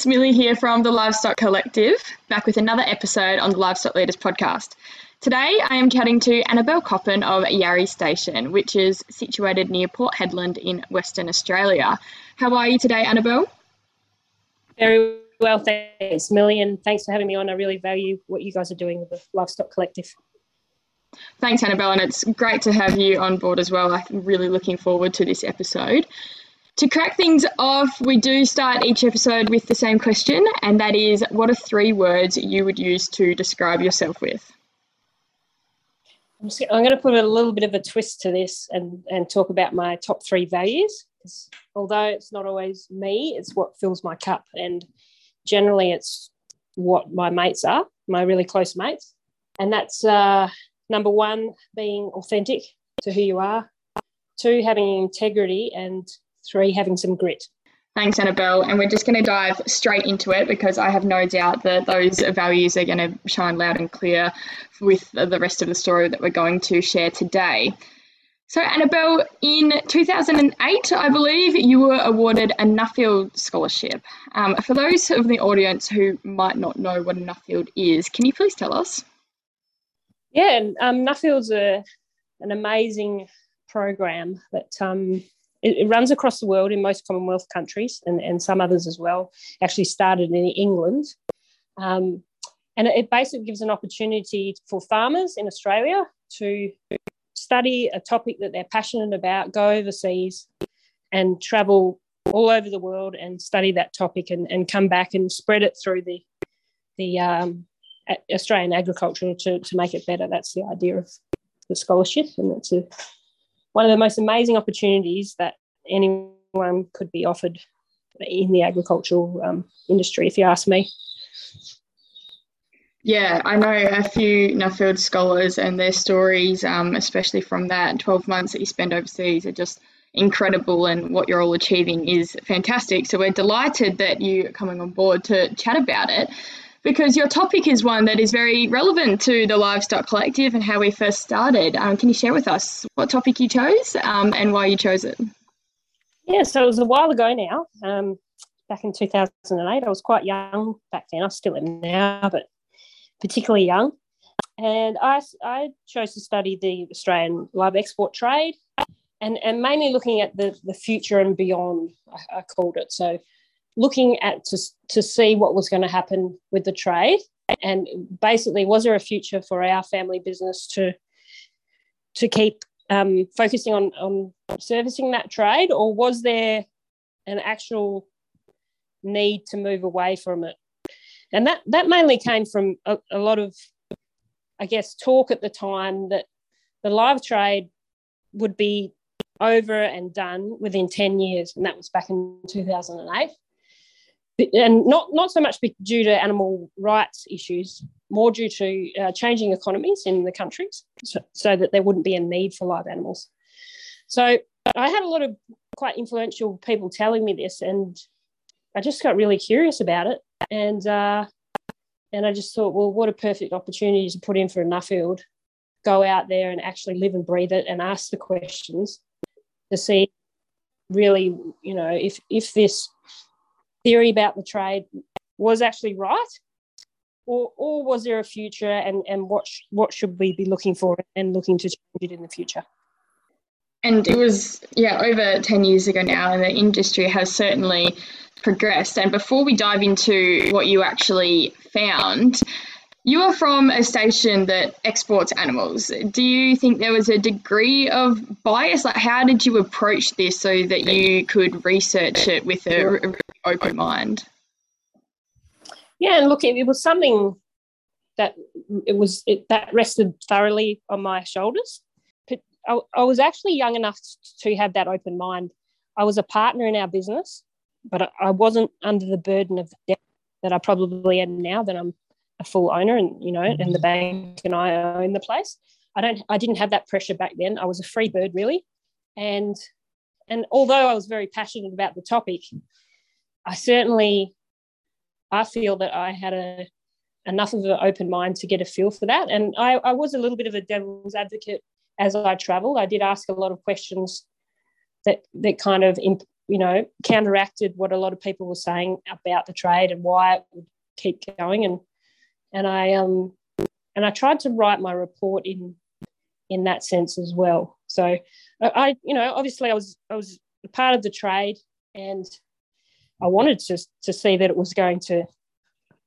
It's Millie here from the Livestock Collective, back with another episode on the Livestock Leaders podcast. Today I am chatting to Annabelle Coppin of Yarrie Station, which is situated near Port Hedland in Western Australia. How are you today, Annabelle? Very well, thanks, Millie, and thanks for having me on. I really value what you guys are doing with the Livestock Collective. Thanks, Annabelle, and it's great to have you on board as well. I'm really looking forward to this episode. To crack things off, we do start each episode with the same question, and that is what are three words you would use to describe yourself with? I'm, just, I'm going to put a little bit of a twist to this and, and talk about my top three values. Although it's not always me, it's what fills my cup. And generally, it's what my mates are, my really close mates. And that's uh, number one, being authentic to who you are, two, having integrity, and three, having some grit. Thanks, Annabelle. And we're just going to dive straight into it because I have no doubt that those values are going to shine loud and clear with the rest of the story that we're going to share today. So, Annabelle, in 2008, I believe you were awarded a Nuffield Scholarship. Um, for those of the audience who might not know what a Nuffield is, can you please tell us? Yeah, um, Nuffield's a, an amazing program that um, it, it, runs across the world in most Commonwealth countries and, and some others as well. Actually, started in England. Um, and it basically gives an opportunity for farmers in Australia to study a topic that they're passionate about, go overseas and travel all over the world and study that topic and, and come back and spread it through the, the um, Australian agriculture to, to make it better. That's the idea of the scholarship. And it's a, one of the most amazing opportunities that anyone could be offered in the agricultural um, industry, if you ask me. Yeah, I know a few Nuffield scholars and their stories, um, especially from that 12 months that you spend overseas, are just incredible and what you're all achieving is fantastic. So we're delighted that you are coming on board to chat about it because your topic is one that is very relevant to the Livestock Collective and how we first started. Um, can you share with us what topic you chose um, and why you chose it? Yeah, so it was a while ago now, um, back in 2008. I was quite young back then. I still am now, but particularly young. And I, I chose to study the Australian live export trade and, and mainly looking at the, the future and beyond, I, I called it. So looking at to, to see what was going to happen with the trade. And basically was there a future for our family business to to keep um, focusing on, on servicing that trade? Or was there an actual need to move away from it? And that that mainly came from a, a lot of i guess talk at the time that the live trade would be over and done within 10 years. And that was back in 2008 and not not so much due to animal rights issues, more due to uh, changing economies in the countries, so, so, that there wouldn't be a need for live animals. So I had a lot of quite influential people telling me this, and I just got really curious about it, and uh, and I just thought, well, what a perfect opportunity to put in for a Nuffield, go out there and actually live and breathe it, and ask the questions to see really, you know, if if this theory about the trade was actually right? Or, or was there a future and, and what, sh- what should we be looking for and looking to change it in the future? And it was, yeah, over 10 years ago now, and the industry has certainly progressed. And before we dive into what you actually found, you are from a station that exports animals. Do you think there was a degree of bias? Like, how did you approach this so that you could research it with a open mind? Yeah, and look, it, was something that it was it, that rested thoroughly on my shoulders. But I, I was actually young enough to have that open mind. I was a partner in our business, but I, wasn't under the burden of the debt that I probably am now. That I'm a full owner and you know and the mm-hmm. bank and I own the place I don't I didn't have that pressure back then I was a free bird really and and although I was very passionate about the topic I certainly I feel that I had a enough of an open mind to get a feel for that and I, I was a little bit of a devil's advocate as I traveled I did ask a lot of questions that that kind of you know, counteracted what a lot of people were saying about the trade and why it would keep going. And and I um and I tried to write my report in in that sense as well. So I, you know, obviously I was I was part of the trade and I wanted to to see that it was going to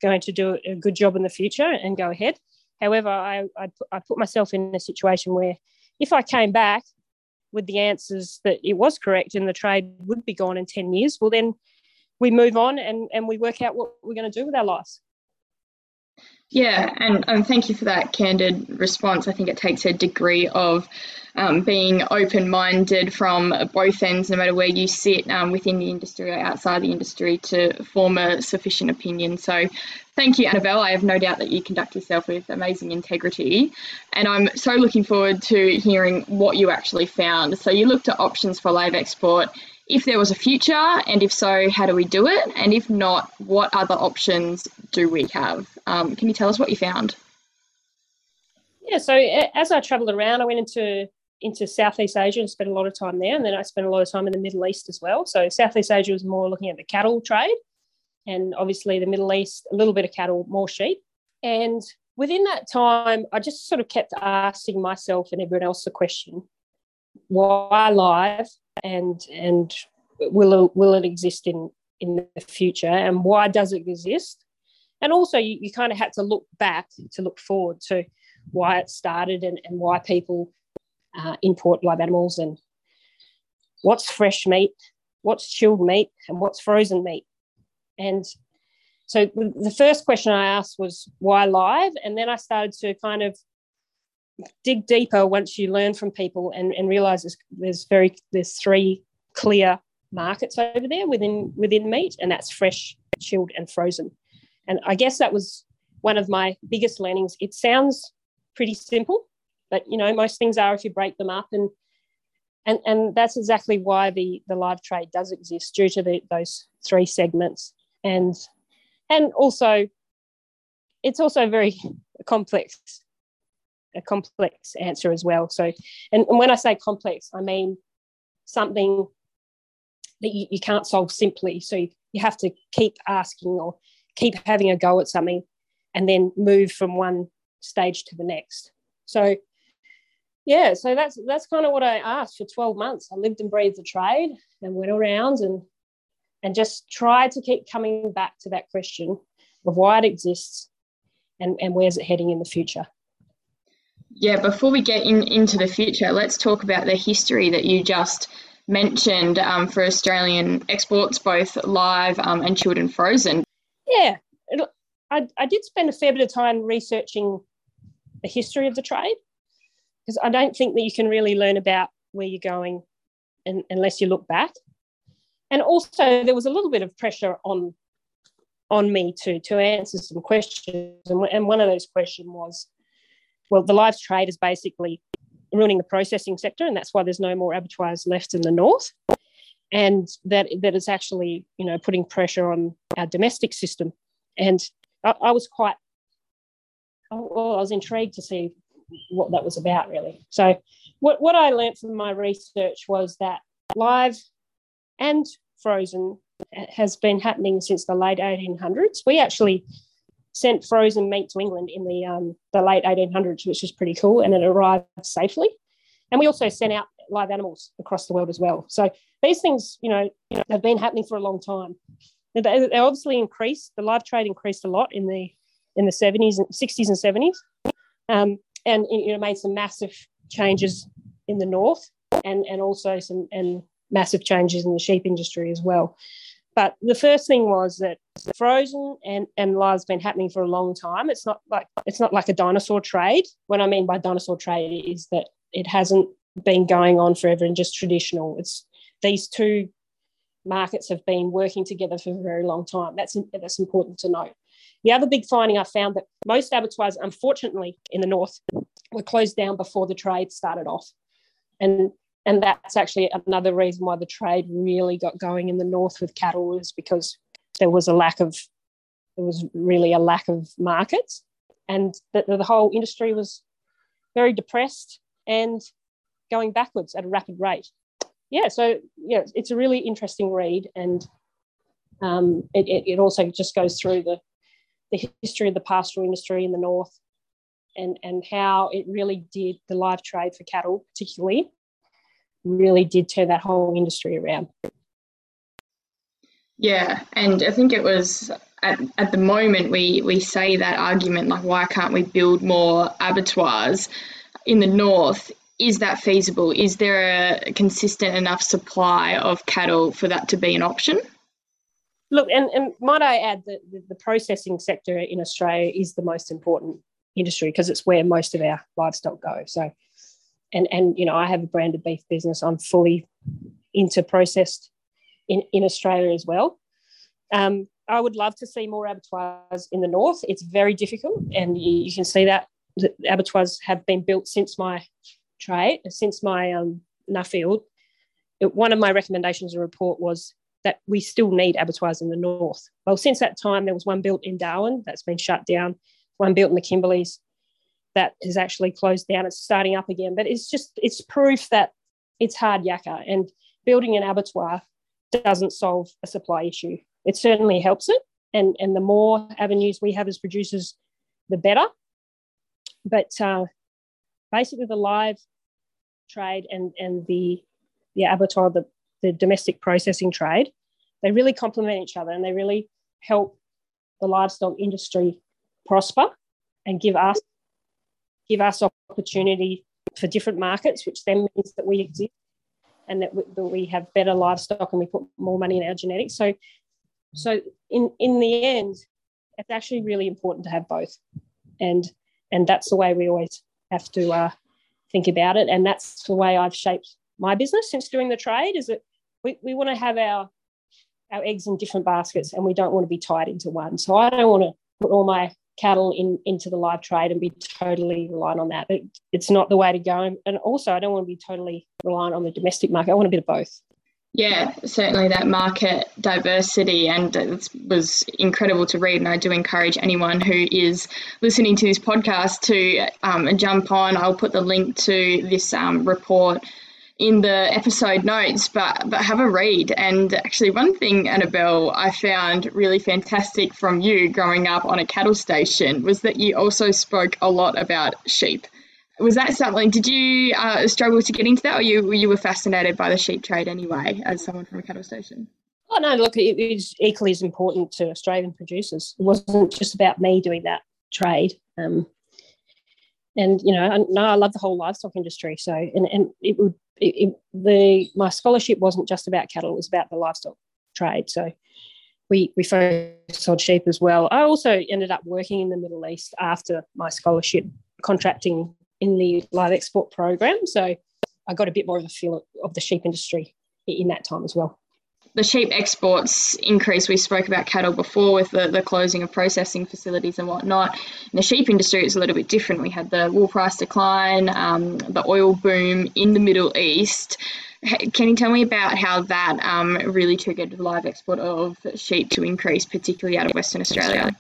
going to do a good job in the future and go ahead. However, I, I, I put myself in a situation where if I came back with the answers that it was correct and the trade would be gone in 10 years, well, then we move on and, and we work out what we're going to do with our lives. Yeah, and, and thank you for that candid response. I think it takes a degree of um, being open minded from both ends, no matter where you sit um, within the industry or outside the industry, to form a sufficient opinion. So, thank you, Annabelle. I have no doubt that you conduct yourself with amazing integrity. And I'm so looking forward to hearing what you actually found. So, you looked at options for live export if there was a future, and if so, how do we do it? And if not, what other options do we have? Um, can you tell us what you found? Yeah, so as I travelled around, I went into into Southeast Asia and spent a lot of time there, and then I spent a lot of time in the Middle East as well. So Southeast Asia was more looking at the cattle trade, and obviously the Middle East, a little bit of cattle, more sheep. And within that time, I just sort of kept asking myself and everyone else the question: Why live? and and will it, will it exist in in the future and why does it exist and also you, you kind of had to look back to look forward to why it started and, and why people uh, import live animals and what's fresh meat what's chilled meat and what's frozen meat and so the first question i asked was why live and then i started to kind of dig deeper once you learn from people and, and realize there's, there's very there's three clear markets over there within within meat and that's fresh chilled and frozen. And i guess that was one of my biggest learnings. It sounds pretty simple but you know most things are if you break them up and and and that's exactly why the the live trade does exist due to the, those three segments. And and also it's also very complex a complex answer as well. So, and, and when I say complex, I mean something that you, you can't solve simply. So you, you have to keep asking or keep having a go at something and then move from one stage to the next. So yeah, so that's that's kind of what I asked for 12 months. I lived and breathed the trade and went around and and just tried to keep coming back to that question of why it exists and, and where's it heading in the future. Yeah, before we get in, into the future, let's talk about the history that you just mentioned um, for Australian exports, both live um, and chilled and frozen. Yeah, I, I did spend a fair bit of time researching the history of the trade because I don't think that you can really learn about where you're going in, unless you look back. And also, there was a little bit of pressure on on me to to answer some questions, and, and one of those questions was well, the live trade is basically ruining the processing sector, and that's why there's no more abattoirs left in the north. And that that is actually, you know, putting pressure on our domestic system. And I, I was quite, well, I was intrigued to see what that was about, really. So, what what I learned from my research was that live and frozen has been happening since the late 1800s. We actually sent frozen meat to England in the um, the late 1800s, which was pretty cool, and it arrived safely. And we also sent out live animals across the world as well. So these things, you know, you know, have been happening for a long time. They, they obviously increased. The live trade increased a lot in the in the 70s and 60s and 70s, um, and you know made some massive changes in the north, and and also some and massive changes in the sheep industry as well. But the first thing was that frozen and, and live's been happening for a long time. It's not like it's not like a dinosaur trade. What I mean by dinosaur trade is that it hasn't been going on forever and just traditional. It's these two markets have been working together for a very long time. That's that's important to note. The other big finding I found that most abattoirs, unfortunately, in the north, were closed down before the trade started off, and and that's actually another reason why the trade really got going in the north with cattle is because there was a lack of there was really a lack of markets. And the, the whole industry was very depressed and going backwards at a rapid rate. Yeah, so yeah, it's a really interesting read, and um, it, it, it also just goes through the the history of the pastoral industry in the north, and and how it really did the live trade for cattle, particularly, really did turn that whole industry around. Yeah, and I think it was at, at the moment we we say that argument like why can't we build more abattoirs in the north? Is that feasible? Is there a consistent enough supply of cattle for that to be an option? Look, and, and might I add that the, the processing sector in Australia is the most important industry because it's where most of our livestock go. So, and and you know, I have a branded beef business. I'm fully into processed in, in Australia as well. Um, I would love to see more abattoirs in the north. It's very difficult, and you, you can see that the abattoirs have been built since my trade, since my um, Nuffield. It, one of my recommendations in the report was that we still need abattoirs in the north. Well, since that time, there was one built in Darwin that's been shut down, one built in the Kimberleys that has actually closed down. It's starting up again, but it's just it's proof that it's hard yakka, and building an abattoir doesn't solve a supply issue. It certainly helps it. And, and the more avenues we have as producers, the better. But uh, basically, the live trade and, and the, the abattoir, the, the domestic processing trade, they really complement each other and they really help the livestock industry prosper and give us give us opportunity for different markets, which then means that we exist and that we, that we have better livestock and we put more money in our genetics. So, so in in the end, it's actually really important to have both, and and that's the way we always have to uh, think about it. And that's the way I've shaped my business since doing the trade. Is that we, we want to have our our eggs in different baskets, and we don't want to be tied into one. So I don't want to put all my cattle in into the live trade and be totally reliant on that. It, it's not the way to go. And also, I don't want to be totally reliant on the domestic market. I want a bit of both. Yeah, certainly that market diversity, and it was incredible to read. And I do encourage anyone who is listening to this podcast to um, jump on. I'll put the link to this um, report in the episode notes, but but have a read. And actually, one thing, Annabelle, I found really fantastic from you growing up on a cattle station was that you also spoke a lot about sheep. Was that something? Did you uh, struggle to get into that, or you you were fascinated by the sheep trade anyway, as someone from a cattle station? Oh no! Look, it is equally as important to Australian producers. It wasn't just about me doing that trade. Um, and you know, no, I love the whole livestock industry. So, and and it would it, it, the my scholarship wasn't just about cattle; it was about the livestock trade. So, we we focused on sheep as well. I also ended up working in the Middle East after my scholarship, contracting in the live export program. So, I got a bit more of a feel of the sheep industry in that time as well the sheep exports increase. We spoke about cattle before with the, the closing of processing facilities and whatnot. In the sheep industry, it's a little bit different. We had the wool price decline, um, the oil boom in the Middle East. Can you tell me about how that um, really triggered the live export of sheep to increase, particularly out of Western Australia?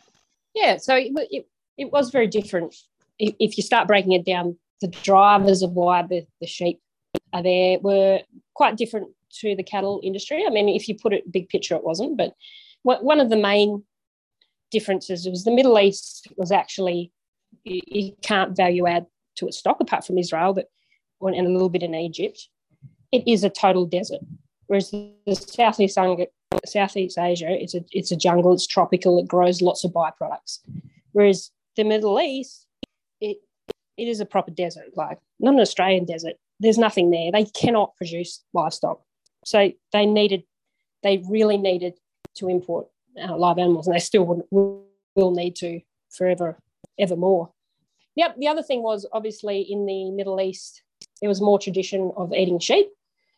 Yeah, so it, it, it was very different. If you start breaking it down, the drivers of why the, the sheep are there were quite different to the cattle industry. I mean, if you put it big picture, it wasn't. But one of the main differences was the Middle East was actually you can't value add to its stock apart from Israel, but and a little bit in Egypt. It is a total desert, whereas the Southeast Southeast Asia, it's a it's a jungle. It's tropical. It grows lots of byproducts. Whereas the Middle East, it it is a proper desert, like not an Australian desert. There's nothing there. They cannot produce livestock. So they needed, they really needed to import uh, live animals, and they still will, will need to forever, ever more. Yep. The other thing was obviously in the Middle East, there was more tradition of eating sheep.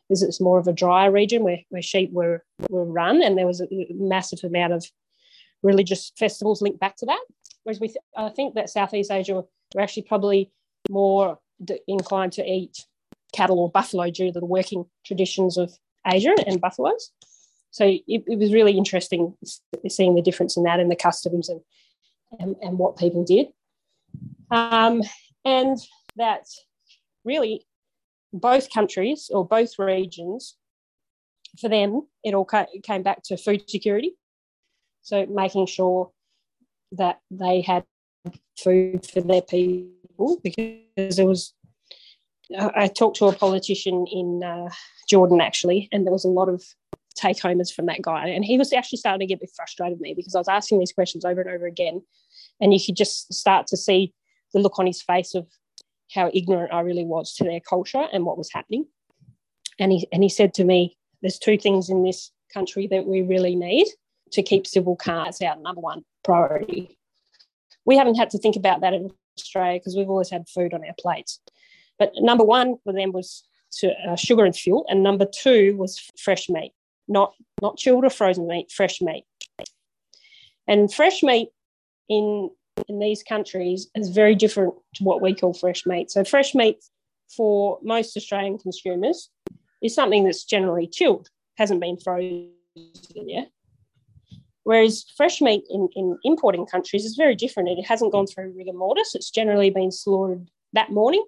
Because it's more of a drier region where, where sheep were, were run, and there was a massive amount of religious festivals linked back to that. Whereas we, th- I think that Southeast Asia were actually probably more inclined to eat cattle or buffalo due to the working traditions of Asia and buffaloes. So it, it, was really interesting seeing the difference in that and the customs and, and, and what people did. Um, and that really both countries or both regions for them, it all came back to food security. So making sure that they had food for their people because there was. I talked to a politician in uh, Jordan actually, and there was a lot of take homers from that guy. And he was actually starting to get a bit frustrated with me because I was asking these questions over and over again. And you could just start to see the look on his face of how ignorant I really was to their culture and what was happening. And he, and he said to me, There's two things in this country that we really need to keep civil cars out. Number one, priority. We haven't had to think about that in Australia because we've always had food on our plates. But number one for them was to, uh, sugar and fuel, and number two was fresh meat not not chilled or frozen meat, fresh meat. And fresh meat in in these countries is very different to what we call fresh meat. So fresh meat for most Australian consumers is something that's generally chilled, hasn't been frozen yet. Whereas fresh meat in, in importing countries is very different. It hasn't gone through rigor mortis. It's generally been slaughtered that morning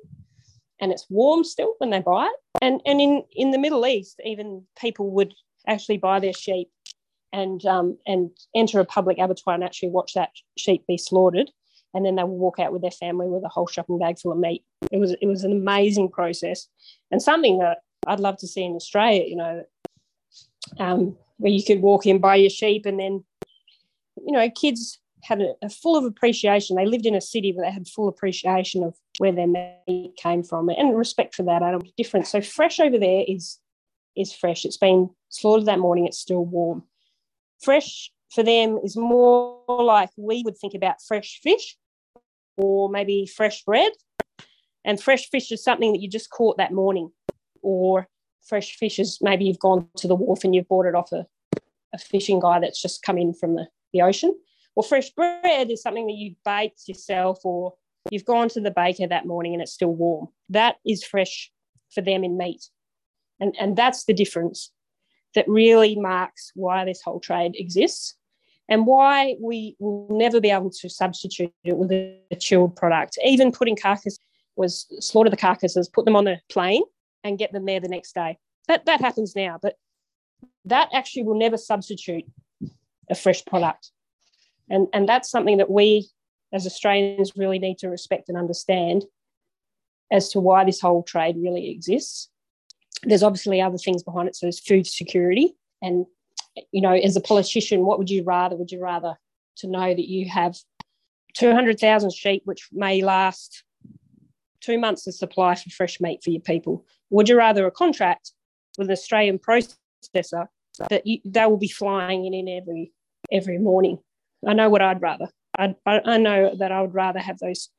and it's warm still when they buy it. And, and in, in the Middle East, even people would actually buy their sheep and um, and enter a public abattoir and actually watch that sheep be slaughtered, and then they will walk out with their family with a whole shopping bag full of meat. It was it was an amazing process, and something that I'd love to see in Australia. You know, um, where you could walk in, buy your sheep, and then you know kids had a, a, full of appreciation. They lived in a city, but they had full appreciation of where their meat came from and respect for that animal different. So fresh over there is is fresh. It's been slaughtered that morning, it's still warm. Fresh for them is more like we would think about fresh fish or maybe fresh bread. And fresh fish is something that you just caught that morning, or fresh fish is maybe you've gone to the wharf and you've bought it off a, a fishing guy that's just come in from the, the ocean. Or fresh bread is something that you baked yourself, or you've gone to the baker that morning and it's still warm. That is fresh for them in meat. And, and that's the difference that really marks why this whole trade exists and why we will never be able to substitute it with a, chilled product. Even putting carcass was slaughter the carcasses, put them on a plane, and get them there the next day. That that happens now, but that actually will never substitute a fresh product. And and that's something that we as Australians really need to respect and understand as to why this whole trade really exists there's obviously other things behind it. So there's food security. And, you know, as a politician, what would you rather? Would you rather to know that you have 200,000 sheep, which may last two months of supply for fresh meat for your people? Would you rather a contract with an Australian processor that you, they will be flying in, in every every morning? I know what I'd rather. I, I know that I would rather have those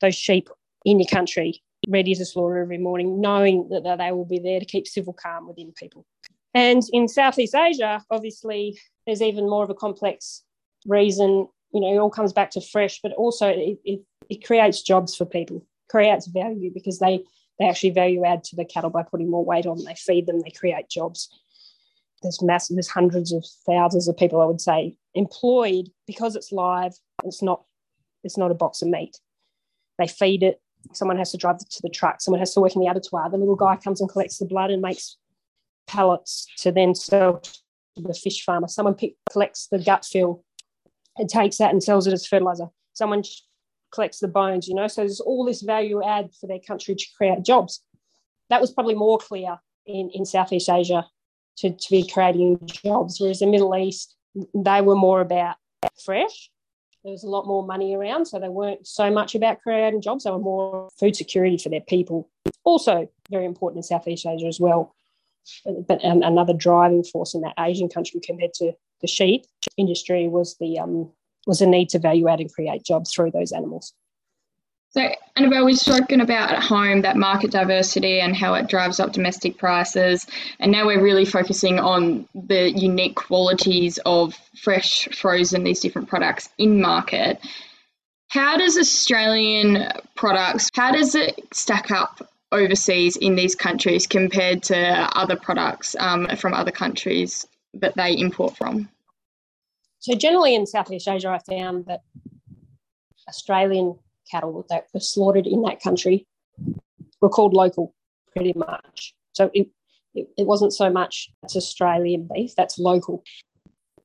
those sheep in your country ready to slaughter every morning, knowing that, they will be there to keep civil calm within people. And in Southeast Asia, obviously, there's even more of a complex reason. You know, it all comes back to fresh, but also it, it, it creates jobs for people, creates value because they they actually value add to the cattle by putting more weight on. They feed them, they create jobs. There's there's hundreds of thousands of people, I would say, employed because it's live. It's not, it's not a box of meat. They feed it, someone has to drive to the truck, someone has to work in the abattoir. The little guy comes and collects the blood and makes pellets to then sell to the fish farmer. Someone pick, collects the gut fill and takes that and sells it as fertilizer. Someone collects the bones, you know. So there's all this value add for their country to create jobs. That was probably more clear in, in Southeast Asia to, to be creating jobs, whereas the Middle East, they were more about fresh there was a lot more money around, so they weren't so much about creating jobs. They were more food security for their people. Also, very important in Southeast Asia as well. But another driving force in that Asian country compared to the sheep industry was the um, was the need to value add and create jobs through those animals. So, Annabelle, we've spoken about at home that market diversity and how it drives up domestic prices. And now we're really focusing on the unique qualities of fresh, frozen, these different products in market. How does Australian products, how does it stack up overseas in these countries compared to other products um, from other countries that they import from? So, generally in Southeast Asia, I found that Australian cattle that were slaughtered in that country were called local pretty much. So it, it, it wasn't so much it's Australian beef, that's local.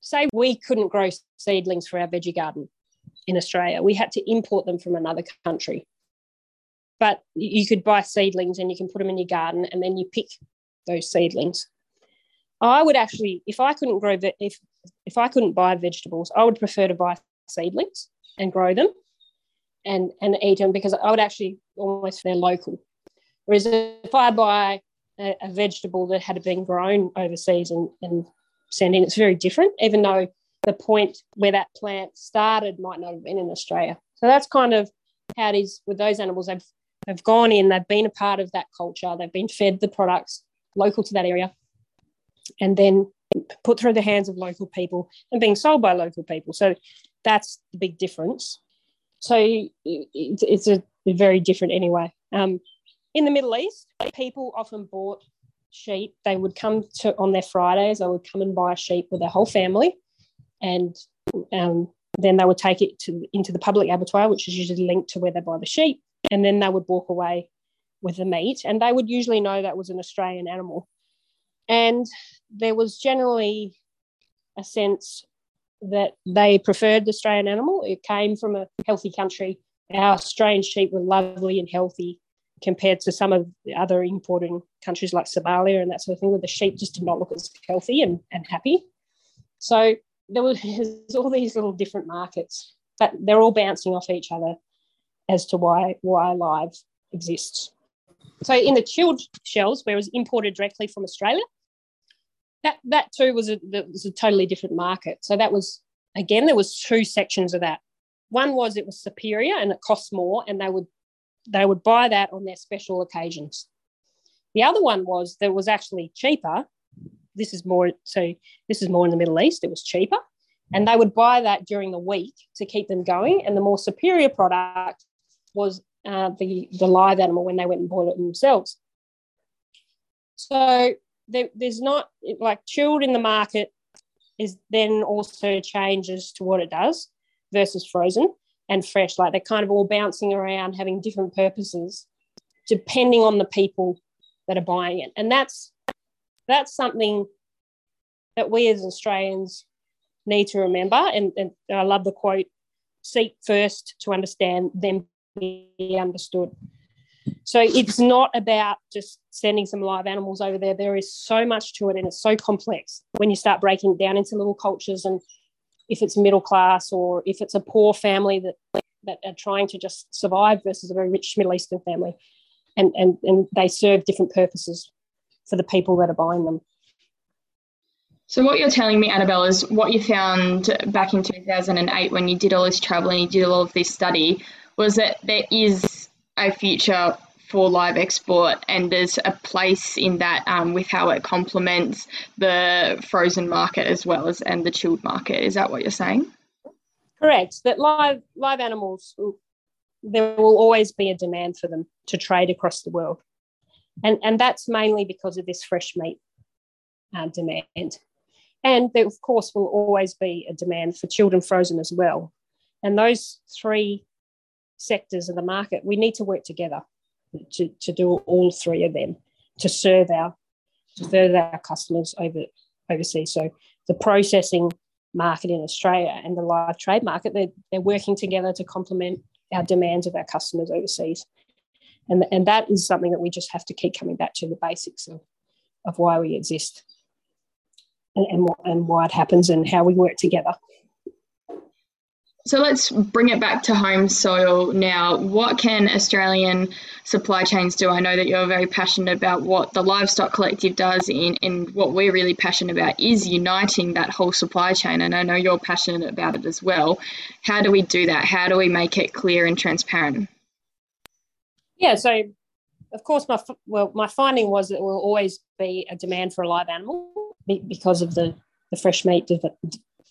Say we couldn't grow seedlings for our veggie garden in Australia, we had to import them from another country. But you could buy seedlings and you can put them in your garden and then you pick those seedlings. I would actually, if I couldn't grow, if if I couldn't buy vegetables, I would prefer to buy seedlings and grow them and and eat them because I would actually almost they're local. Whereas if I buy a, a vegetable that had been grown overseas and, and sent in, it's very different, even though the point where that plant started might not have been in Australia. So that's kind of how it is with those animals. They've, they've gone in, they've been a part of that culture, they've been fed the products local to that area, and then put through the hands of local people and being sold by local people. So that's the big difference. So it's a very different anyway. Um, in the Middle East, people often bought sheep. They would come to on their Fridays. They would come and buy a sheep with their whole family, and um, then they would take it to into the public abattoir, which is usually linked to where they buy the sheep, and then they would walk away with the meat. And they would usually know that was an Australian animal, and there was generally a sense that they preferred the Australian animal. It came from a healthy country. Our Australian sheep were lovely and healthy compared to some of the other importing countries like Somalia and that sort of thing, where the sheep just did not look as healthy and, and happy. So there was all these little different markets, but they're all bouncing off each other as to why why live exists. So in the chilled shells, where it was imported directly from Australia, that that too was a was a totally different market. So that was again there was two sections of that. One was it was superior and it cost more, and they would they would buy that on their special occasions. The other one was that was actually cheaper. This is more so this is more in the Middle East. It was cheaper, and they would buy that during the week to keep them going. And the more superior product was uh, the the live animal when they went and bought it themselves. So there, there's not like chilled in the market is then also changes to what it does versus frozen and fresh. Like they're kind of all bouncing around, having different purposes depending on the people that are buying it. And that's that's something that we as Australians need to remember. And, and I love the quote: "Seek first to understand, then be understood." So it's not about just sending some live animals over there. There is so much to it and it's so complex when you start breaking down into little cultures and if it's middle class or if it's a poor family that that are trying to just survive versus a very rich Middle Eastern family. And, and, and they serve different purposes for the people that are buying them. So, what you're telling me, Annabelle, is what you found back in 2008 when you did all this travel and you did all of this study was that there is a future for live export and there's a place in that um, with how it complements the frozen market as well as and the chilled market. Is that what you're saying? Correct. That live live animals there will always be a demand for them to trade across the world. And and that's mainly because of this fresh meat uh, demand. And there of course will always be a demand for chilled and frozen as well. And those three sectors of the market, we need to work together to, to do all three of them to serve our to serve our customers over overseas. So the processing market in Australia and the live trade market, they're, they're working together to complement our demands of our customers overseas. And, and that is something that we just have to keep coming back to the basics of, of why we exist and, and, and why it happens and how we work together. So let's bring it back to home soil now. What can Australian supply chains do? I know that you're very passionate about what the Livestock Collective does, in, and what we're really passionate about is uniting that whole supply chain. And I know you're passionate about it as well. How do we do that? How do we make it clear and transparent? Yeah, so of course, my well, my finding was that there will always be a demand for a live animal because of the the fresh meat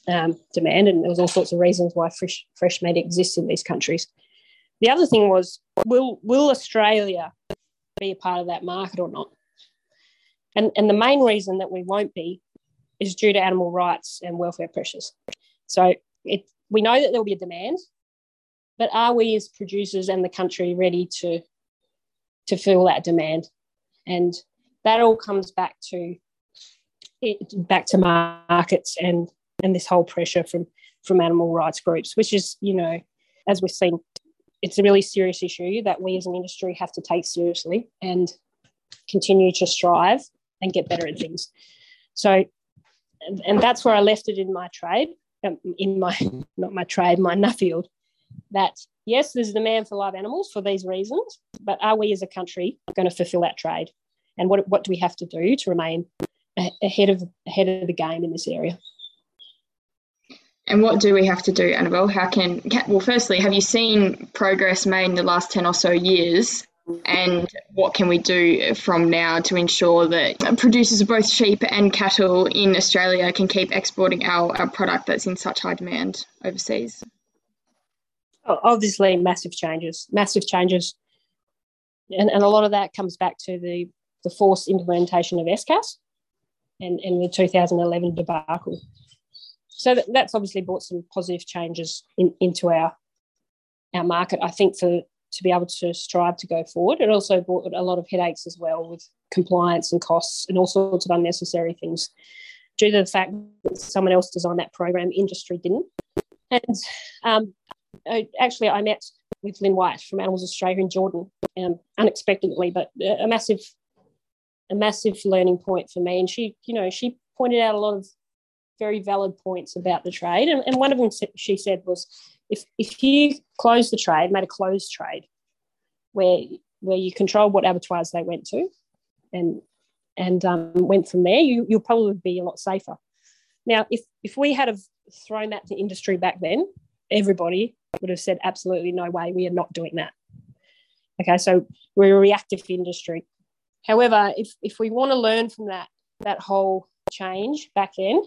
um, demand, and there was all sorts of reasons why fresh fresh meat exists in these countries. The other thing was, will will Australia be a part of that market or not? And and the main reason that we won't be is due to animal rights and welfare pressures. So it we know that there will be a demand, but are we as producers and the country ready to to fill that demand? And that all comes back to it, back to markets and and this whole pressure from from animal rights groups, which is you know, as we've seen, it's a really serious issue that we as an industry have to take seriously and continue to strive and get better at things. So, and, that's where I left it in my trade, um, in my not my trade, my Nuffield. That yes, there's a demand for live animals for these reasons, but are we as a country going to fulfil that trade? And what what do we have to do to remain ahead of ahead of the game in this area? And what do we have to do, Annabelle? How can, well, firstly, have you seen progress made in the last 10 or so years? And what can we do from now to ensure that producers of both sheep and cattle in Australia can keep exporting our, our product that's in such high demand overseas? Oh, obviously, massive changes, massive changes. And, and a lot of that comes back to the, the forced implementation of ESCAS and, and the 2011 debacle so that, that's obviously brought some positive changes in, into our our market. I think for to be able to strive to go forward, it also brought a lot of headaches as well with compliance and costs and all sorts of unnecessary things due to the fact that someone else designed that program, industry didn't. And um, I, actually, I met with Lyn White from Animals Australia in Jordan, um, unexpectedly, but a massive, a massive learning point for me. And she, you know, she pointed out a lot of very valid points about the trade. And, and one of them she said was if, if you close the trade, made a closed trade where, where you control what abattoirs they went to and, and um, went from there, you, you'll probably be a lot safer. Now, if, if we had have thrown that to industry back then, everybody would have said, absolutely no way, we are not doing that. Okay, so we're a reactive industry. However, if, if we want to learn from that, that whole change back then,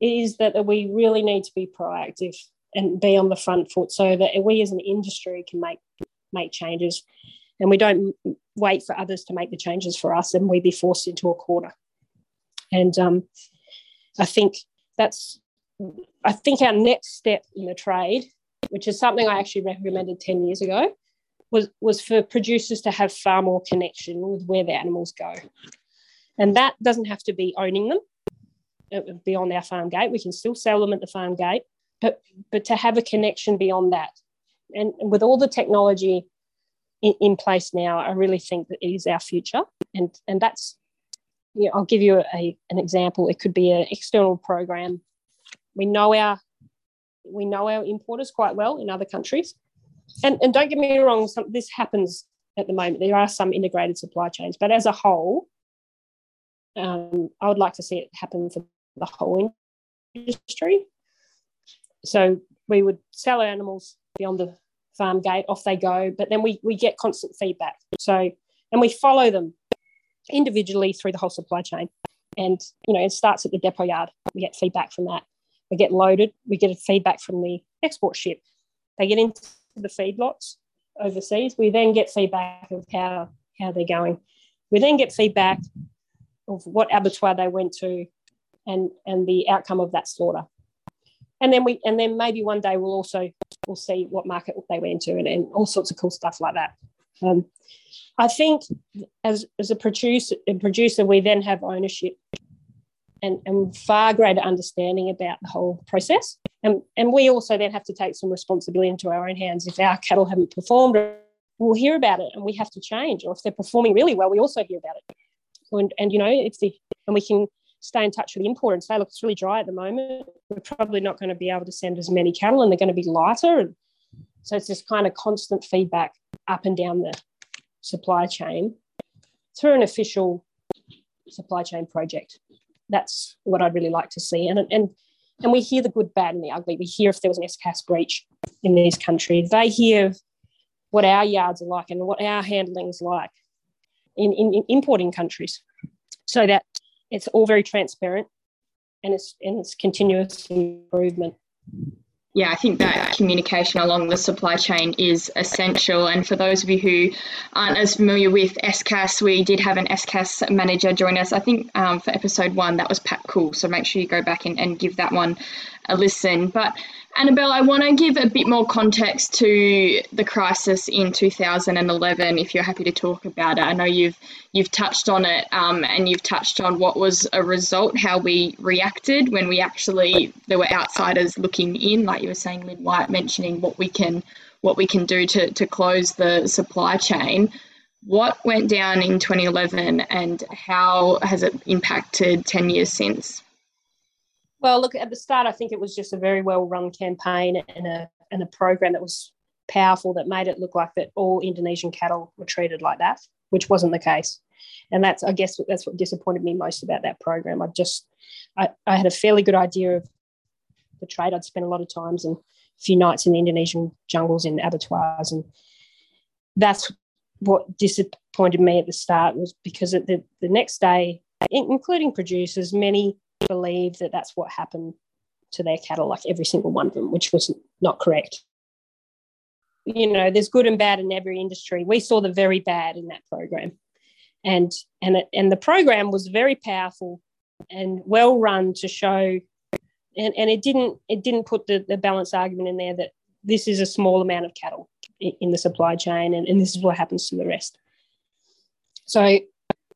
is that we really need to be proactive and be on the front foot so that we as an industry can make make changes. And we don't wait for others to make the changes for us and we be forced into a corner. And um, i think that's i think our next step in the trade which is something i actually recommended 10 years ago was was for producers to have far more connection with where the animals go. And that doesn't have to be owning them beyond our farm gate. We can still sell them at the farm gate, but but to have a connection beyond that, and with all the technology in, in place now, I really think that it is our future, and and that's you know, I'll give you a, an example. It could be an external program. We know our we know our importers quite well in other countries, and and don't get me wrong, some, this happens at the moment. There are some integrated supply chains, but as a whole, um, I would like to see it happen for the whole industry. So we would sell animals beyond the farm gate, off they go, but then we, we get constant feedback. So, and we follow them individually through the whole supply chain. And, you know, it starts at the depot yard. We get feedback from that. We get loaded. We get feedback from the export ship. They get into the feedlots overseas. We then get feedback of how, how they're going. We then get feedback of what abattoir they went to, and and the outcome of that slaughter. And then we and then maybe one day we'll also we'll see what market they went to and, and all sorts of cool stuff like that. Um, i think as as a producer a producer we then have ownership and, and far greater understanding about the whole process. And and we also then have to take some responsibility into our own hands. If our cattle haven't performed we'll hear about it and we have to change. Or if they're performing really well we also hear about it. And, and you know if the and we can stay in touch with the importer and say, look, it's really dry at the moment. We're probably not going to be able to send as many cattle and they're going to be lighter. And so it's this kind of constant feedback up and down the supply chain through an official supply chain project. That's what I'd really like to see. And, and, and we hear the good, bad, and the ugly. We hear if there was an ESCAS breach in these countries. They hear what our yards are like and what our handling is like in, in, in importing countries so that it's all very transparent and it's and it's continuous improvement yeah, I think that communication along the supply chain is essential. And for those of you who aren't as familiar with ESCAS, we did have an ESCAS manager join us. I think um, for episode one, that was Pat Cool. So make sure you go back and, and give that one a listen. But Annabelle, I want to give a bit more context to the crisis in 2011. If you're happy to talk about it, I know you've you've touched on it, um, and you've touched on what was a result, how we reacted when we actually there were outsiders looking in, like you were saying, Lyn White mentioning what we can what we can do to to close the supply chain. What went down in 2011, and how has it impacted 10 years since? Well, look, at the start, I think it was just a very well run campaign and a, and a program that was powerful that made it look like that all Indonesian cattle were treated like that, which wasn't the case. And that's, I guess, that's what disappointed me most about that program. I just, I, I had a fairly good idea of the trade. I'd spent a lot of times and a few nights in the Indonesian jungles in abattoirs. And that's what disappointed me at the start was because the, the next day, including producers, many believe that that's what happened to their cattle, like every single one of them, which was not correct. You know, there's good and bad in every industry. We saw the very bad in that program, and and it, and the program was very powerful and well run to show, and, and it didn't it didn't put the, the balance argument in there that this is a small amount of cattle in the supply chain, and, and this is what happens to the rest. So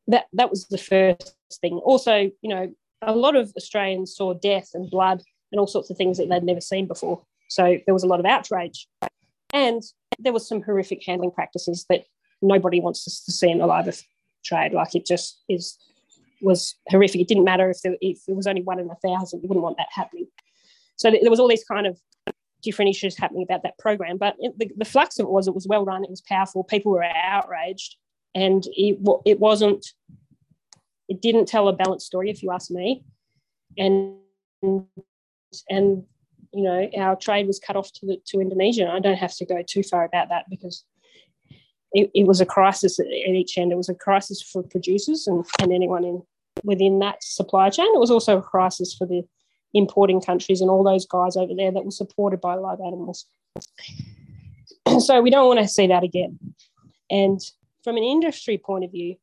that that was the first thing. Also, you know, a lot of Australians saw death and blood and all sorts of things that they'd never seen before. So there was a lot of outrage. And there was some horrific handling practices that nobody wants to see in the live trade. Like it just is was horrific. It didn't matter if there, if it was only one in a thousand, you wouldn't want that happening. So there was all these kind of different issues happening about that program. But it, the, the flux of it was it was well run, it was powerful, people were outraged, and it, it wasn't it didn't tell a balanced story, if you ask me. And and you know our trade was cut off to the, to Indonesia. I don't have to go too far about that because it, it was a crisis at, each end. It was a crisis for producers and, and anyone in within that supply chain. It was also a crisis for the importing countries and all those guys over there that were supported by live animals. so we don't want to see that again. And from an industry point of view,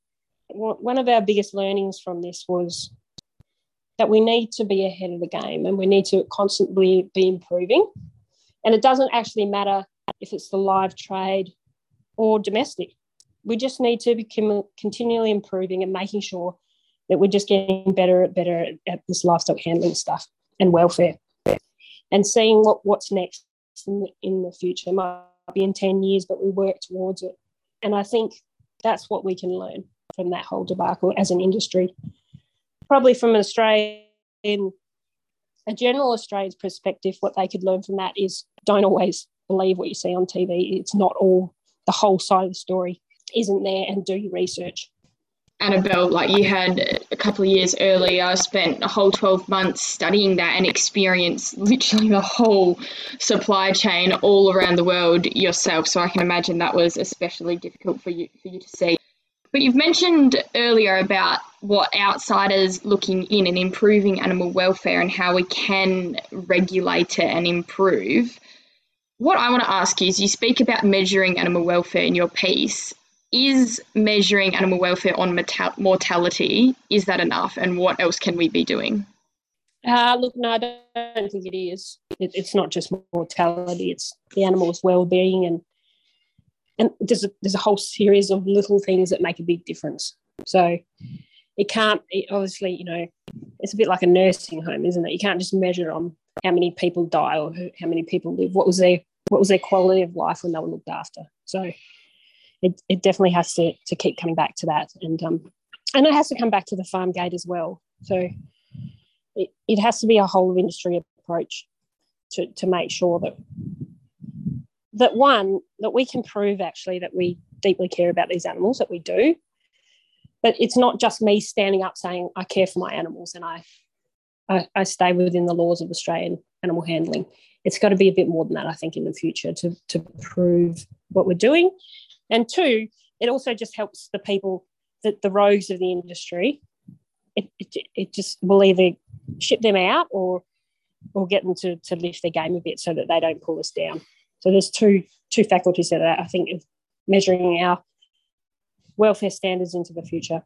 one of our biggest learnings from this was that we need to be ahead of the game and we need to constantly be improving. And it doesn't actually matter if it's the live trade or domestic. We just need to be continually improving and making sure that we're just getting better and better at this livestock handling stuff and welfare and seeing what, what's next in the, in the future. It might be in 10 years, but we work towards it. And I think that's what we can learn from that whole debacle as an industry. Probably from an Australian, a general Australian's perspective, what they could learn from that is don't always believe what you see on TV. It's not all the whole side of the story isn't there, and do your research. Annabelle, like you had a couple of years earlier, I spent a whole 12 months studying that and experienced literally the whole supply chain all around the world yourself. So I can imagine that was especially difficult for you for you to see. But you've mentioned earlier about what outsiders looking in and improving animal welfare and how we can regulate it and improve. What I want to ask you is you speak about measuring animal welfare in your piece. Is measuring animal welfare on mortality, is that enough? And what else can we be doing? Uh, look, no, I don't think it is. It, it's not just mortality, it's the animal's well-being and and there's a, there's a whole series of little things that make a big difference. So it can't it obviously you know it's a bit like a nursing home, isn't it? You can't just measure on how many people die or how many people live. What was their what was their quality of life when they were looked after? So it, it definitely has to, to keep coming back to that. And um and it has to come back to the farm gate as well. So it, it has to be a whole of industry approach to, to make sure that that one that we can prove actually that we deeply care about these animals that we do. But it's not just me standing up saying i care for my animals and i i, I stay within the laws of australian animal handling. It's got to be a bit more than that i think in the future to to prove what we're doing and two it also just helps the people that the rogues of the industry it, it, it just will either ship them out or or get them to, to lift their game a bit so that they don't pull us down so there's two two faculties that I think of measuring our welfare standards into the future.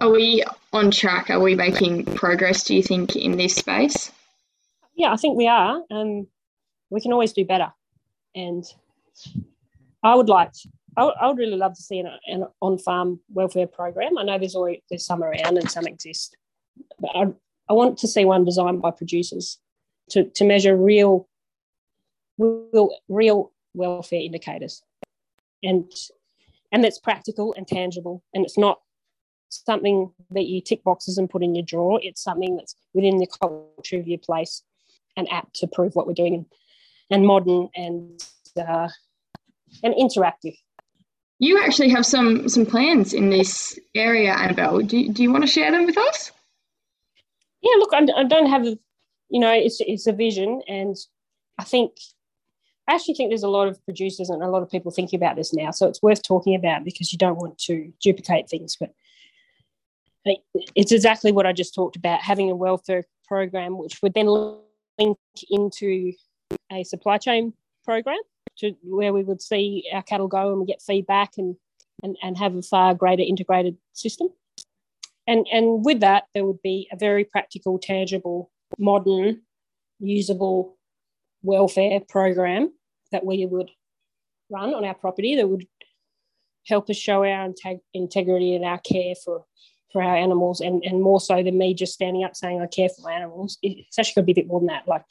Are we on track? Are we making progress, do you think, in this space? yeah, I think we are. Um, we can always do better, and I would like. I would, I would really love to see an, an on-farm welfare program. I know there's already there's some around and some exist, but I, I want to see one designed by producers to, to measure real, real, real welfare indicators, and and that's practical and tangible, and it's not something that you tick boxes and put in your drawer. It's something that's within the culture of your place and apt to prove what we're doing and modern and uh, and interactive. You actually have some some plans in this area, Annabelle. Do, do you want to share them with us? Yeah, look, I, I don't have, you know, it's it's a vision, and I think I actually think there's a lot of producers and a lot of people thinking about this now. So it's worth talking about because you don't want to duplicate things. But it's exactly what I just talked about having a welfare program, which would then link into a supply chain program to where we would see our cattle go and we get feedback and, and, and have a far greater integrated system. And, and with that, there would be a very practical, tangible, modern, usable welfare program that we would run on our property that would help us show our integ- integrity and our care for for our animals and, and more so than me just standing up saying I care for my animals. It's actually going to be a bit more than that. Like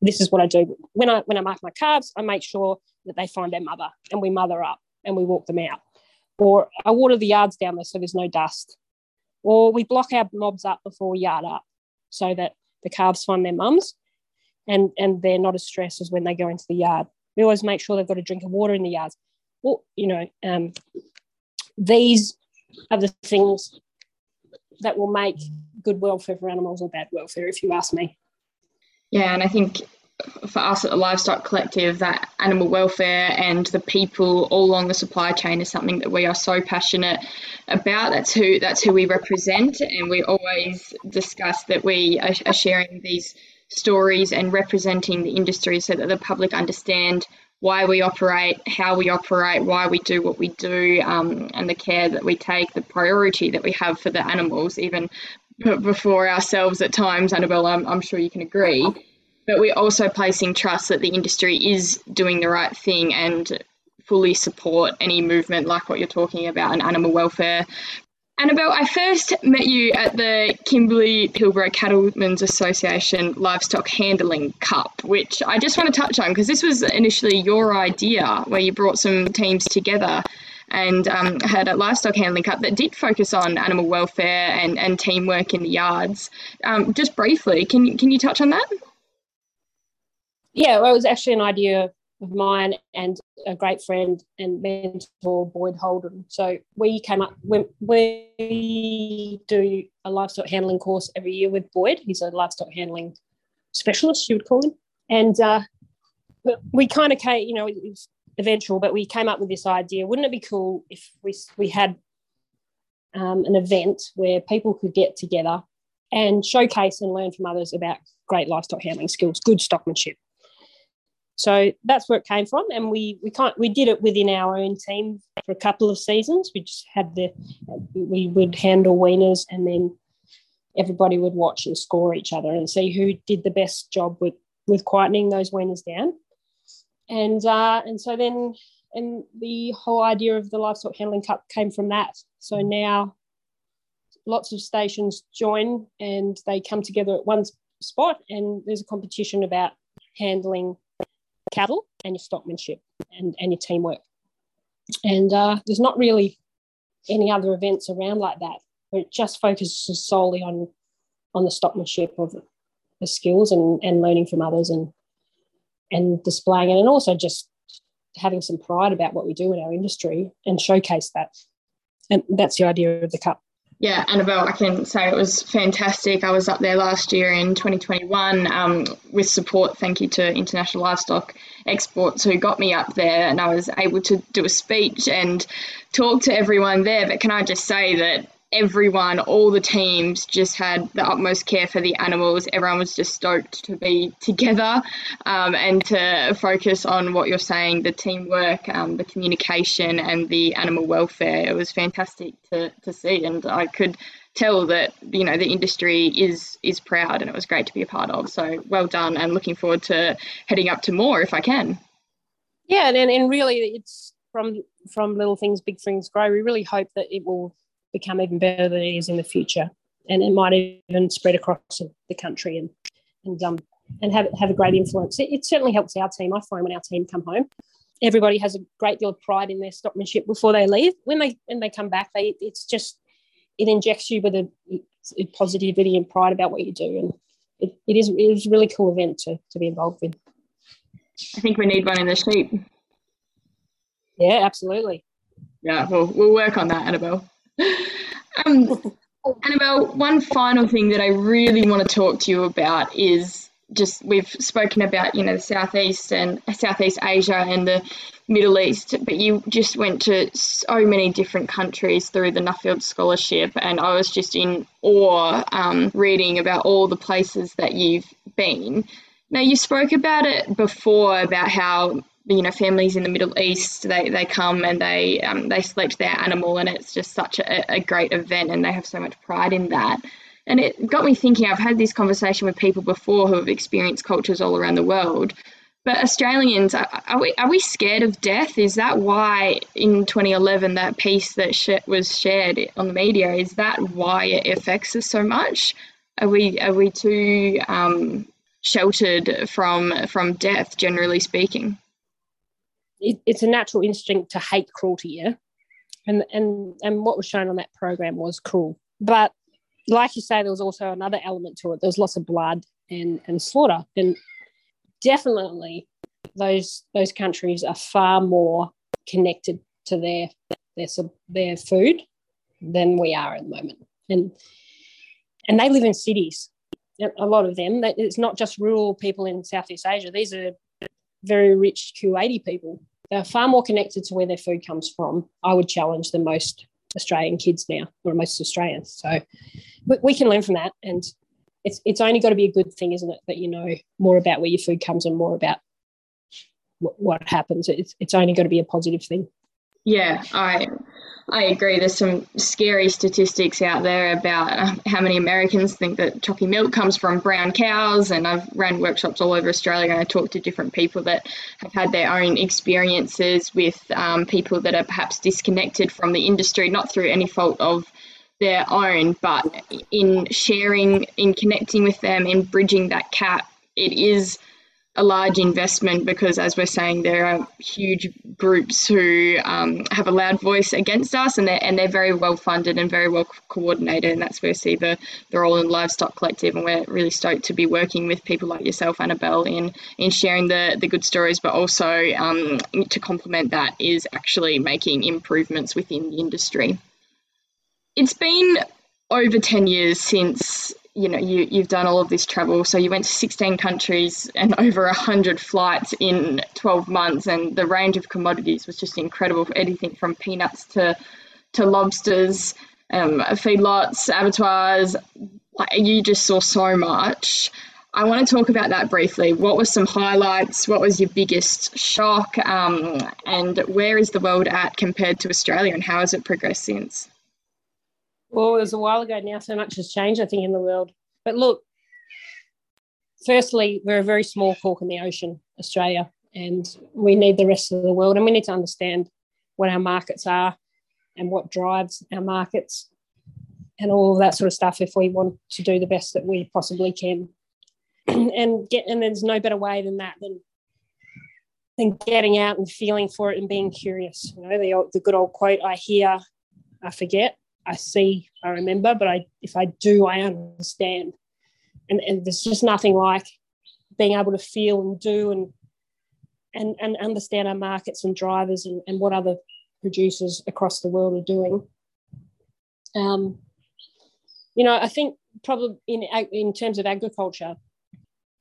this is what I do. When I when I mark my calves, I make sure that they find their mother and we mother up and we walk them out. Or I water the yards down there so there's no dust. Or we block our mobs up before we yard up so that the calves find their mums and, and they're not as stressed as when they go into the yard. We always make sure they've got a drink of water in the yards. Well, you know, um, these are the things that will make good welfare for animals or bad welfare, if you ask me. Yeah, and I think for us at the Livestock Collective, that animal welfare and the people all along the supply chain is something that we are so passionate about. That's who that's who we represent, and we always discuss that we are, sharing these stories and representing the industry so that the public understand why we operate, how we operate, why we do what we do, um, and the care that we take, the priority that we have for the animals, even before ourselves at times. Annabelle, I'm, I'm sure you can agree. But we're also placing trust that the industry is doing the right thing and fully support any movement like what you're talking about in animal welfare Annabelle, I first met you at the Kimberley Pilbara Cattlemen's Association Livestock Handling Cup, which I just want to touch on because this was initially your idea where you brought some teams together and um, had a livestock handling cup that did focus on animal welfare and, and teamwork in the yards. Um, just briefly, can, can you touch on that? Yeah, well, it was actually an idea of mine and a great friend and mentor, Boyd Holden. So we came up, we, we do a livestock handling course every year with Boyd. He's a livestock handling specialist, you would call him. And uh, we kind of you know, eventual, but we came up with this idea. Wouldn't it be cool if we, we had um, an event where people could get together and showcase and learn from others about great livestock handling skills, good stockmanship, so that's where it came from, and we we can't we did it within our own team for a couple of seasons. We just had the we would handle weaners, and then everybody would watch and score each other and see who did the best job with with quietening those weaners down. And uh, and so then and the whole idea of the livestock handling cup came from that. So now lots of stations join and they come together at one spot and there's a competition about handling cattle and your stockmanship and, and your teamwork. And uh, there's not really any other events around like that where it just focuses solely on on the stockmanship of the skills and, and learning from others and and displaying it and also just having some pride about what we do in our industry and showcase that. And that's the idea of the cup. Yeah, Annabelle, I can say it was fantastic. I was up there last year in 2021 um, with support. Thank you to International Livestock Exports who got me up there, and I was able to do a speech and talk to everyone there. But can I just say that everyone, all the teams just had the utmost care for the animals. Everyone was just stoked to be together um, and to focus on what you're saying the teamwork, um, the communication, and the animal welfare. It was fantastic to, to see, and I could tell that you know the industry is is proud and it was great to be a part of so well done and looking forward to heading up to more if i can yeah and, and really it's from from little things big things grow we really hope that it will become even better than it is in the future and it might even spread across the country and and um and have have a great influence it, it certainly helps our team i find when our team come home everybody has a great deal of pride in their stockmanship before they leave when they when they come back they it's just it injects you with a, a positivity and pride about what you do. And it, it is it is a really cool event to, to be involved with. I think we need one in the sheep. Yeah, absolutely. Yeah, well, we'll work on that, Annabelle. Um, Annabelle, one final thing that I really want to talk to you about is just we've spoken about you know the southeast and Southeast Asia and the Middle East, but you just went to so many different countries through the Nuffield Scholarship, and I was just in awe um, reading about all the places that you've been. Now you spoke about it before about how you know families in the Middle East they, they come and they um, they select their animal, and it's just such a, a great event, and they have so much pride in that. And it got me thinking, I've had this conversation with people before who have experienced cultures all around the world. But Australians, are we, are we scared of death? Is that why in 2011 that piece that sh- was shared on the media, is that why it affects us so much? Are we, are we too um, sheltered from, from death, generally speaking? It, it's a natural instinct to hate cruelty, yeah? And, and, and what was shown on that program was cruel. But like you say, there was also another element to it. There was lots of blood and, and slaughter. And definitely those those countries are far more connected to their their their food than we are at the moment. And and they live in cities. A lot of them. It's not just rural people in Southeast Asia. These are very rich Kuwaiti people. They're far more connected to where their food comes from. I would challenge than most Australian kids now, or most Australians. So we, we can learn from that. And it's, it's only got to be a good thing, isn't it? That you know more about where your food comes and more about what, what happens. It's, it's only got to be a positive thing. Yeah, I I agree. There's some scary statistics out there about how many Americans think that chalky milk comes from brown cows. And I've run workshops all over Australia and I talk to different people that have had their own experiences with um, people that are perhaps disconnected from the industry, not through any fault of their own, but in sharing, in connecting with them, in bridging that gap, it is a large investment because, as we're saying, there are huge groups who um, have a loud voice against us, and they're and they're very well funded and very well coordinated, and that's where we see the the role in Livestock Collective, and we're really stoked to be working with people like yourself, Annabelle, in in sharing the the good stories, but also um, to complement that is actually making improvements within the industry. It's been over 10 years since you know you you've done all of this travel so you went to 16 countries and over 100 flights in 12 months and the range of commodities was just incredible anything from peanuts to to lobsters um, feedlots abattoirs you just saw so much I want to talk about that briefly. What were some highlights? What was your biggest shock? Um, and where is the world at compared to Australia, and how has it progressed since? Well, it was a while ago now. So much has changed, I think, in the world. But look, firstly, we're a very small cork in the ocean, Australia, and we need the rest of the world, and we need to understand what our markets are and what drives our markets and all that sort of stuff if we want to do the best that we possibly can. and get and there's no better way than that than than getting out and feeling for it and being curious. You know, the, the good old quote I hear, I forget, I see, I remember, but I if I do, I understand. And, and there's just nothing like being able to feel and do and and, and understand our markets and drivers and, and what other producers across the world are doing. Um, you know, I think probably in in terms of agriculture,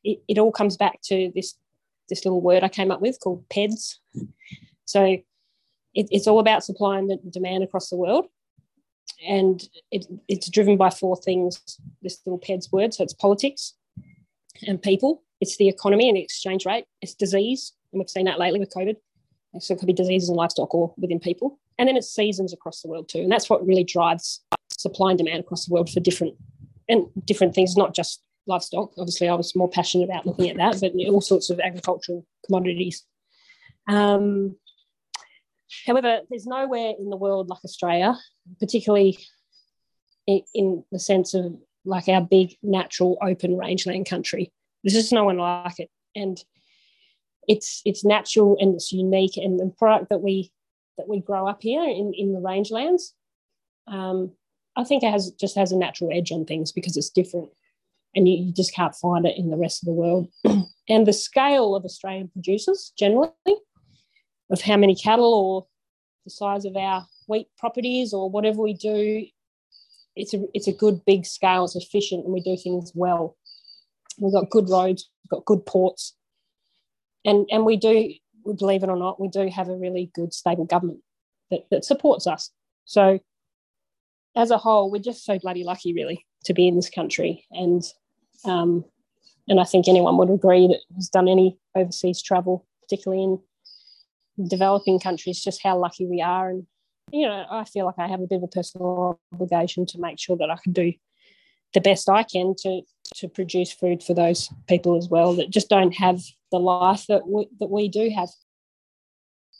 it, it all comes back to this this little word I came up with called PEDS. So it, it's all about supply and demand across the world and it, it's driven by four things this little PEDS word. So it's politics and people, it's the economy and the exchange rate, it's disease, and we've seen that lately with COVID. So it could be diseases in livestock or within people. And then it's seasons across the world too. And that's what really drives supply and demand across the world for different and different things, not just livestock. Obviously, I was more passionate about looking at that, but all sorts of agricultural commodities. Um, however, there's nowhere in the world like Australia, particularly in, in the sense of like our big natural open rangeland country. There's just no one like it, and it's it's natural and it's unique, and the product that we that we grow up here in in the rangelands, um, I think it has just has a natural edge on things because it's different, and you, you just can't find it in the rest of the world. and the scale of Australian producers generally, of how many cattle or the size of our wheat properties or whatever we do it's a it's a good big scale. It's efficient, and we do things well. We've got good roads, we've got good ports, and and we do, believe it or not, we do have a really good stable government that, that supports us. So, as a whole, we're just so bloody lucky, really, to be in this country, and um, and I think anyone would agree that has done any overseas travel, particularly in developing countries, just how lucky we are and you know, I feel like I have a bit of a personal obligation to make sure that I can do the best I can to to produce food for those people as well that just don't have the life that we, that we do have.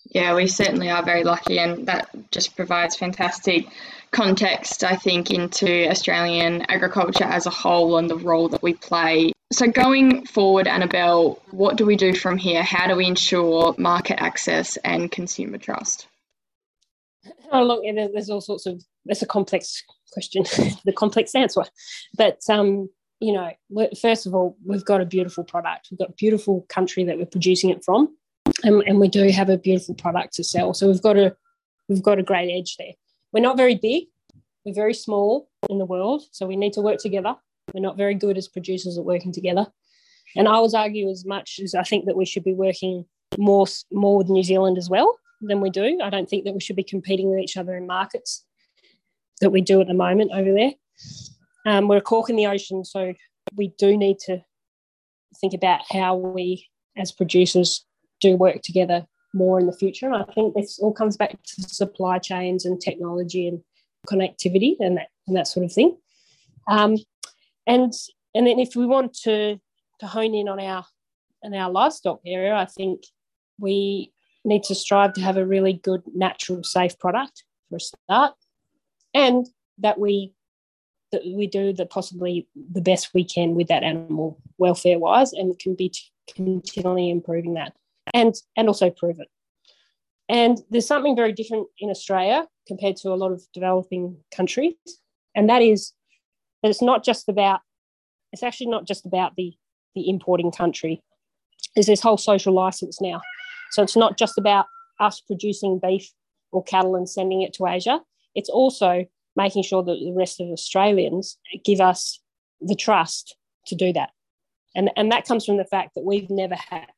Yeah, we certainly are very lucky, and that just provides fantastic context, I think, into Australian agriculture as a whole and the role that we play. So, going forward, Annabelle, what do we do from here? How do we ensure market access and consumer trust? Oh, look, there's all sorts of. It's a complex question, the complex answer, but um, you know, first of all, we've got a beautiful product. We've got a beautiful country that we're producing it from, and, and we do have a beautiful product to sell. So we've got a we've got a great edge there. We're not very big. We're very small in the world, so we need to work together. We're not very good as producers at working together. And I always argue as much as I think that we should be working more more with New Zealand as well than we do. I don't think that we should be competing with each other in markets that we do at the moment over there. Um, we're a cork in the ocean, so we do need to think about how we, as producers, do work together more in the future. And I think this all comes back to supply chains and technology and connectivity and that and that sort of thing. Um, and and then if we want to to hone in on our in our livestock area, I think we need to strive to have a really good, natural, safe product for a start, and that we that we do the possibly the best we can with that animal welfare wise, and can be continually improving that, and and also prove it. And there's something very different in Australia compared to a lot of developing countries, and that is that it's not just about it's actually not just about the the importing country. There's this whole social license now so it's not just about us producing beef or cattle and sending it to Asia. It's also making sure that the rest of Australians give us the trust to do that. And, and that comes from the fact that we've never had,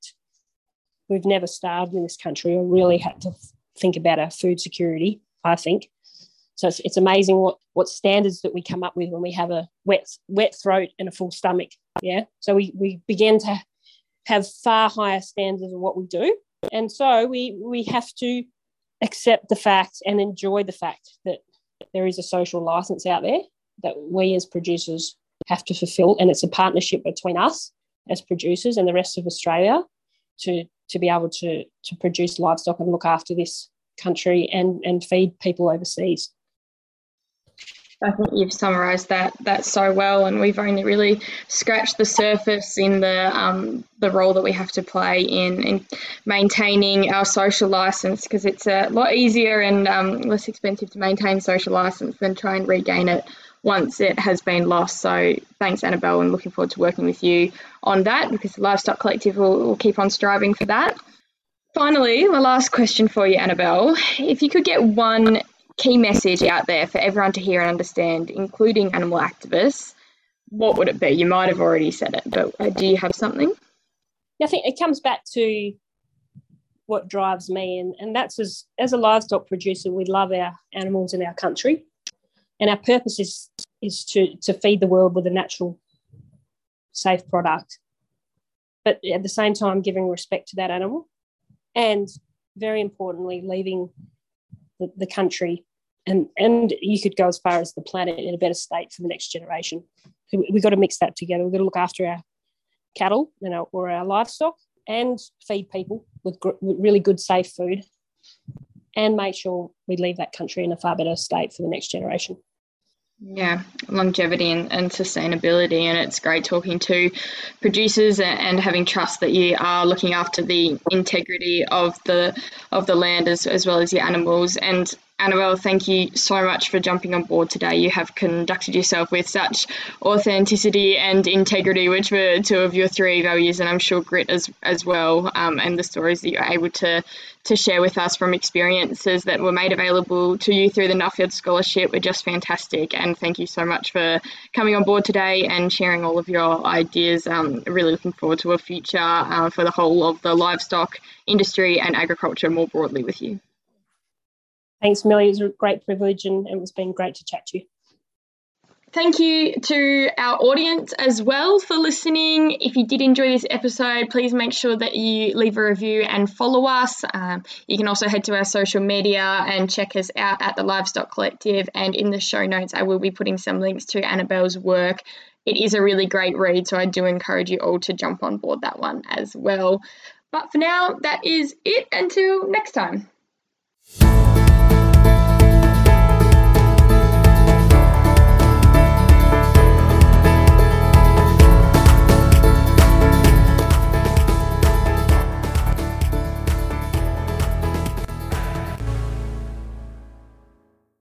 we've never starved in this country or really had to think about our food security, I think. So it's, it's amazing what, what standards that we come up with when we have a wet, wet throat and a full stomach. Yeah. So we, we begin to have far higher standards of what we do and so we we have to accept the fact and enjoy the fact that there is a social license out there that we as producers have to fulfill and it's a partnership between us as producers and the rest of australia to to be able to to produce livestock and look after this country and and feed people overseas I think you've summarised that that so well, and we've only really scratched the surface in the um, the role that we have to play in in maintaining our social license because it's a lot easier and um, less expensive to maintain social license than try and regain it once it has been lost. So thanks, Annabelle, and looking forward to working with you on that because the Livestock Collective will, will keep on striving for that. Finally, my last question for you, Annabelle. If you could get one key message out there for everyone to hear and understand, including animal activists, what would it be? You might have already said it, but uh, do you have something? I think it comes back to what drives me, and, and that's as, as a livestock producer, we love our animals in our country, and our purpose is is to to feed the world with a natural, safe product, but at the same time giving respect to that animal, and very importantly, leaving the, the country and and you could go as far as the planet in a better state for the next generation. We've got to mix that together. We've got to look after our cattle you know, or our livestock and feed people with, gr- with really good, safe food and make sure we leave that country in a far better state for the next generation. Yeah, longevity and, and sustainability. And it's great talking to producers and, and, having trust that you are looking after the integrity of the of the land as, as well as your animals. And Annabelle, thank you so much for jumping on board today. You have conducted yourself with such authenticity and integrity, which were two of your three values, and I'm sure grit as as well. Um, and the stories that you're able to to share with us from experiences that were made available to you through the Nuffield Scholarship were just fantastic. And thank you so much for coming on board today and sharing all of your ideas. Um, really looking forward to a future uh, for the whole of the livestock industry and agriculture more broadly with you. Thanks, Millie. It was a great privilege and it was been great to chat to you. Thank you to our audience as well for listening. If you did enjoy this episode, please make sure that you leave a review and follow us. Um, you can also head to our social media and check us out at the Livestock Collective. And in the show notes, I will be putting some links to Annabelle's work. It is a really great read, so I do encourage you all to jump on board that one as well. But for now, that is it. Until next time.